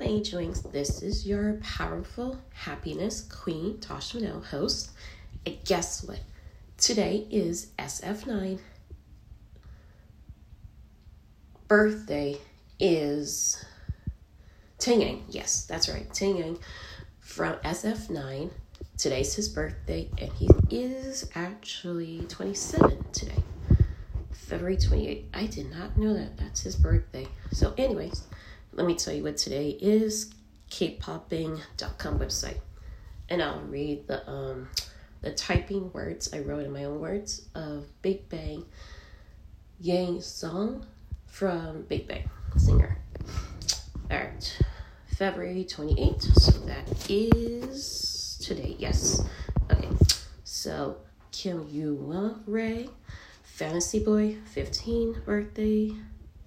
Angelings, this is your powerful happiness queen, Tasha Monell, host. And guess what? Today is SF9. Birthday is Taeyang. Yes, that's right. Taeyang from SF9. Today's his birthday, and he is actually 27 today. February 28th. I did not know that. That's his birthday. So, anyways, let me tell you what today is kpopping.com website. And I'll read the um the typing words I wrote in my own words of Big Bang Yang Song from Big Bang singer. Alright. February 28th. So that is today. Yes. Okay. So Kim Yu Ray Fantasy Boy, 15 birthday,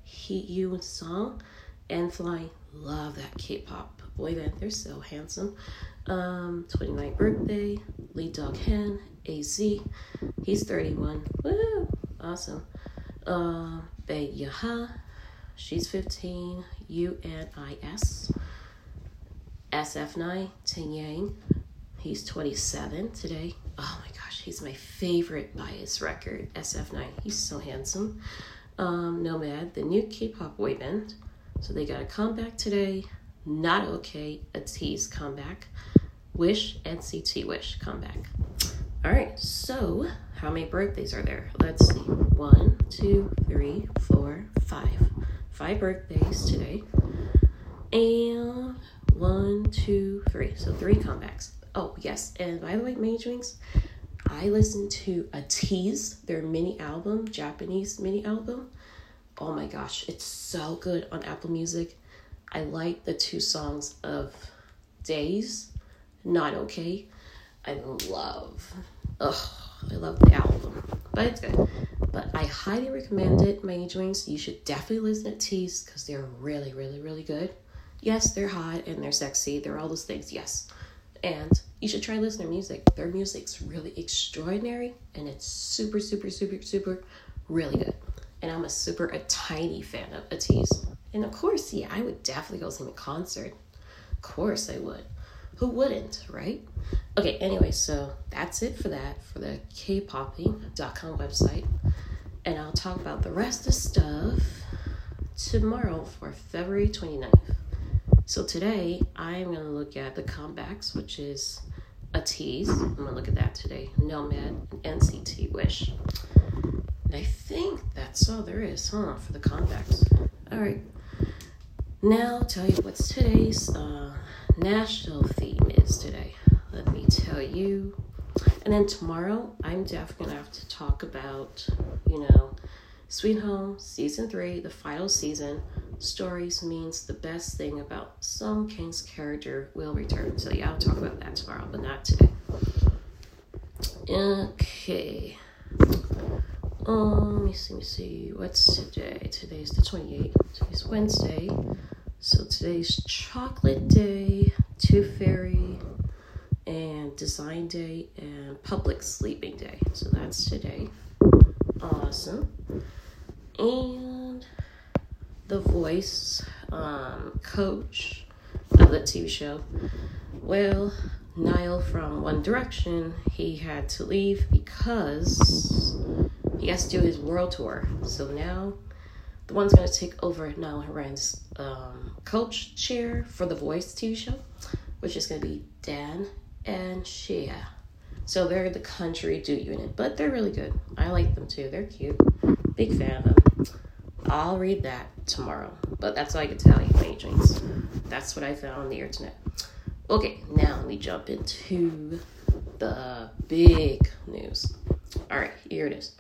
Heat You Song, and Fly. Love that K-pop boy band. They're so handsome. Um, 29th birthday, Lee Dog Hen, AZ. He's 31. Woo! Awesome. Uh, Bae Yaha. She's 15. UNIS. SF9, Taeyang. He's 27 today. Oh my gosh, he's my favorite bias record, SF9. He's so handsome. Um, Nomad, the new K-pop boy band. So they got a comeback today. Not okay, a tease comeback. Wish, NCT Wish comeback. All right, so how many birthdays are there? Let's see. One, two, three, four, five. Five birthdays today. And one, two, three. So three comebacks. Oh, yes. And by the way, Mage Wings, I listened to ATEEZ, their mini album, Japanese mini album. Oh my gosh, it's so good on Apple Music. I like the two songs of Days, Not Okay. I love, ugh, I love the album, but it's good. But I highly recommend it, Mage Wings. You should definitely listen to ATEEZ because they're really, really, really good. Yes, they're hot and they're sexy. They're all those things, yes. And you should try listening to music. Their music's really extraordinary and it's super, super, super, super, really good. And I'm a super, a tiny fan of ATEEZ. And of course, yeah, I would definitely go see them in concert. Of course I would. Who wouldn't, right? Okay, anyway, so that's it for that, for the kpopping.com website. And I'll talk about the rest of stuff tomorrow for February 29th. So today I'm going to look at the comebacks, which is ATEEZ. I'm going to look at that today. Nomad and NCT Wish. I all there is, huh, for the comebacks. All right. Now I'll tell you what's today's uh, national theme is today. Let me tell you. And then tomorrow, I'm definitely going to have to talk about, you know, Sweet Home Season 3, the final season stories means the best thing about Song Kang's character will return. So yeah, I'll talk about that tomorrow, but not today. Okay. Um, let me see, let me see. What's today? Today's the 28th. Today's Wednesday. So today's Chocolate Day, Tooth Fairy, and Design Day, and Public Sleeping Day. So that's today. Awesome. And the voice um, coach of the TV show. Well, Niall from One Direction, he had to leave because he has to do his world tour. So now the one's going to take over Niall Horan's um, coach chair for the voice TV show, which is going to be Dan and Shay. So they're the country duo unit, but they're really good. I like them too. They're cute. Big fan of them. I'll read that tomorrow. But that's all I can tell you, patrons. That's what I found on the internet. Okay, now we jump into the big news. Alright, here it is.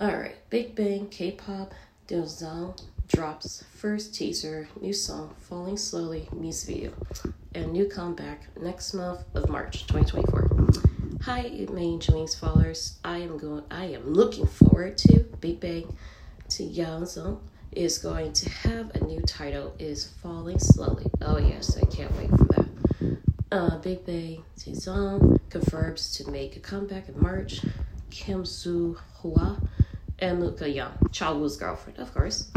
Alright, Big Bang K pop Daesung drops first teaser, new song, Falling Slowly, music video, and new comeback next month of March 2024. Hi, main Wings followers. I am going. I am looking forward to Big Bang to Yeonseong is going to have a new title is Falling Slowly. Oh yes, I can't wait for that. Uh, Big Bang Daesung confirms to make a comeback in March. Kim Soo Hwa and Luca Young, Cha Woo's girlfriend, of course.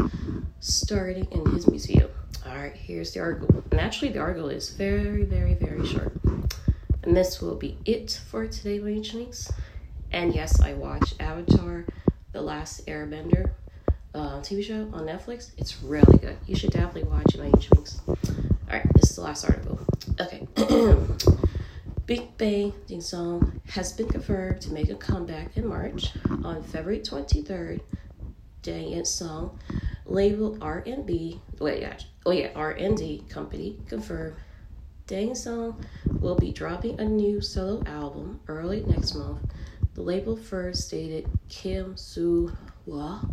starting in his museum. All right, here's the article. And actually, the article is very, very, very short. And this will be it for today, my ancient And yes, I watched Avatar, The Last Airbender uh, TV show on Netflix. It's really good. You should definitely watch it, my ancient All right, this is the last article. Okay. Big Bang Daesung has been confirmed to make a comeback in March on February 23rd. Daesung label R&B, wait, yeah, oh yeah, R&D company confirmed Daesung will be dropping a new solo album early next month. The label first stated Kim Soo Hwa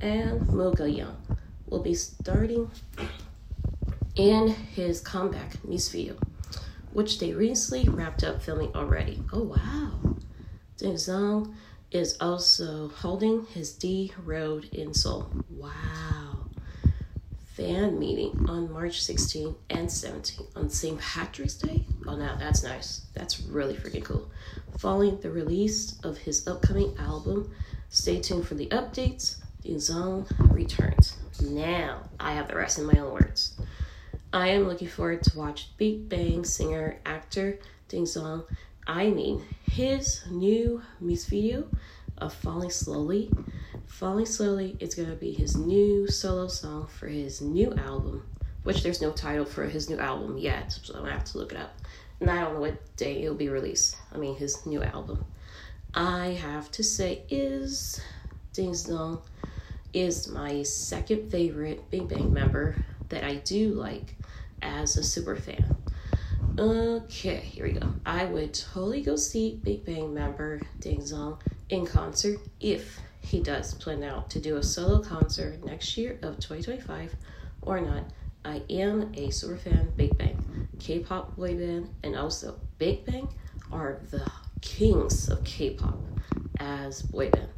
and Moga Young will be starting in his comeback music video which they recently wrapped up filming already. Oh wow! Daesung is also holding his D Road in Seoul. Wow! Fan meeting on March 16 and 17 on St. Patrick's Day. Oh, now that's nice. That's really freaking cool. Following the release of his upcoming album, stay tuned for the updates. Daesung returns. Now I have the rest in my own words. I am looking forward to watch Big Bang singer actor Daesung. I mean his new music video of Falling Slowly. Falling Slowly is gonna be his new solo song for his new album, which there's no title for his new album yet, so I'm gonna have to look it up. And I don't know what day it'll be released. I mean his new album. I have to say is Daesung is my second favorite Big Bang member that I do like as a super fan. Okay, here we go. I would totally go see Big Bang member Daesung in concert if he does plan out to do a solo concert next year of 2025 or not. I am a super fan Big Bang, K-pop boy band, and also Big Bang are the kings of K-pop as boy band.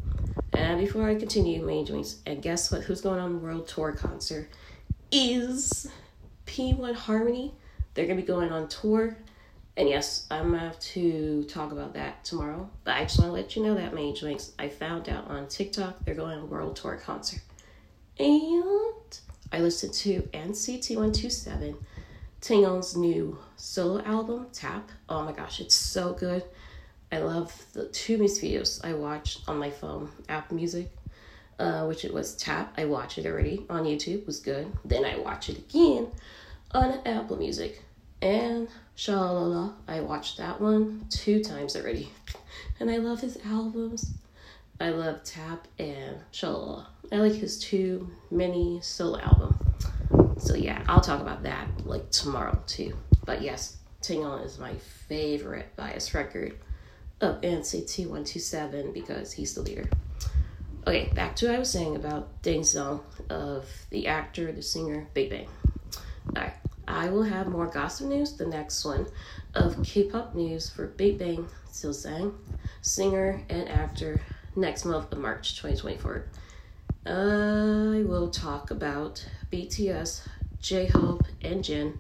And before I continue, main joints, and guess what? Who's going on world tour concert? Is P1 Harmony. They're going to be going on tour. And yes, I'm going to have to talk about that tomorrow. But I just want to let you know that, Mage Links. I found out on TikTok they're going on world tour concert. And I listened to NCT 127, Taeyong's new solo album, Tap. Oh my gosh, it's so good. I love the two music videos I watched on my phone, App Music, uh, which it was Tap. I watched it already on YouTube, was good. Then I watched it again on Apple Music. And Shalala, I watched that one two times already. And I love his albums. I love Tap and Shalala. I like his two mini solo album. So yeah, I'll talk about that like tomorrow too. But yes, Taeyong is my favorite bias record of NCT 127 because he's the leader. Okay, back to what I was saying about Daesung of the actor, the singer, Big Bang. Alright, I will have more gossip news, the next one, of K-pop news for Big Bang Silsang, singer and actor, next month of March 2024. I will talk about BTS, J-Hope, and Jin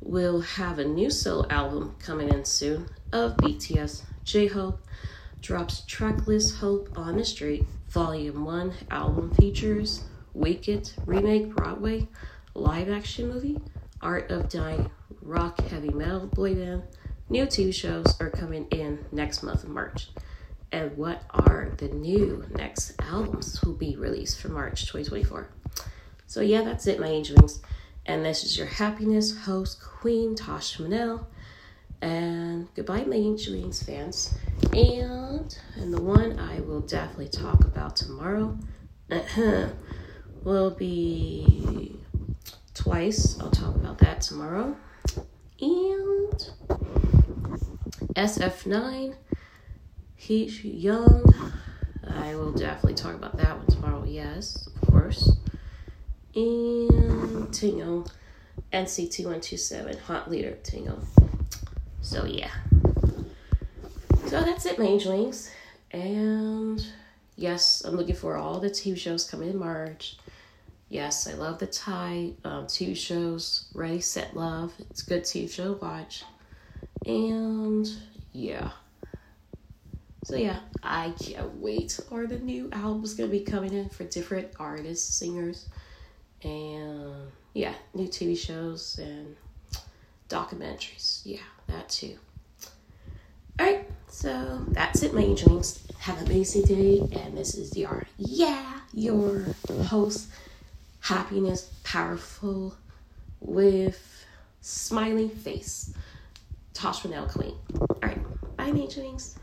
will have a new solo album coming in soon of BTS. J-Hope drops tracklist Hope on the Street, Volume 1 album features Wicked Remake Broadway live action movie, Art of Dying, rock heavy metal boy band. New TV shows are coming in next month of March. And what are the new next albums will be released for March 2024? So yeah, that's it, my angelings. And this is your happiness host, Queen Tasha Monell. And goodbye, my angelings fans. And and the one I will definitely talk about tomorrow will be twice. I'll talk about that tomorrow. And SF9, Heat Young. I will definitely talk about that one tomorrow. Yes, of course. And Tingo, NCT 127, Hot Leader Tingo. So, yeah. So that's it, my angelings. And yes, I'm looking for all the TV shows coming in March. Yes, I love the Thai um, TV shows. Ready, Set, Love. It's a good TV show to watch. And yeah. So yeah, I can't wait. Are the new albums gonna be coming in for different artists, singers? and yeah, new TV shows and documentaries. Yeah, that too. All right, so that's it, my angelings. Have an amazing day, and this is your yeah, your host, happiness, powerful, with smiling face, Tosh Ranelle Queen. All right, bye, angelings.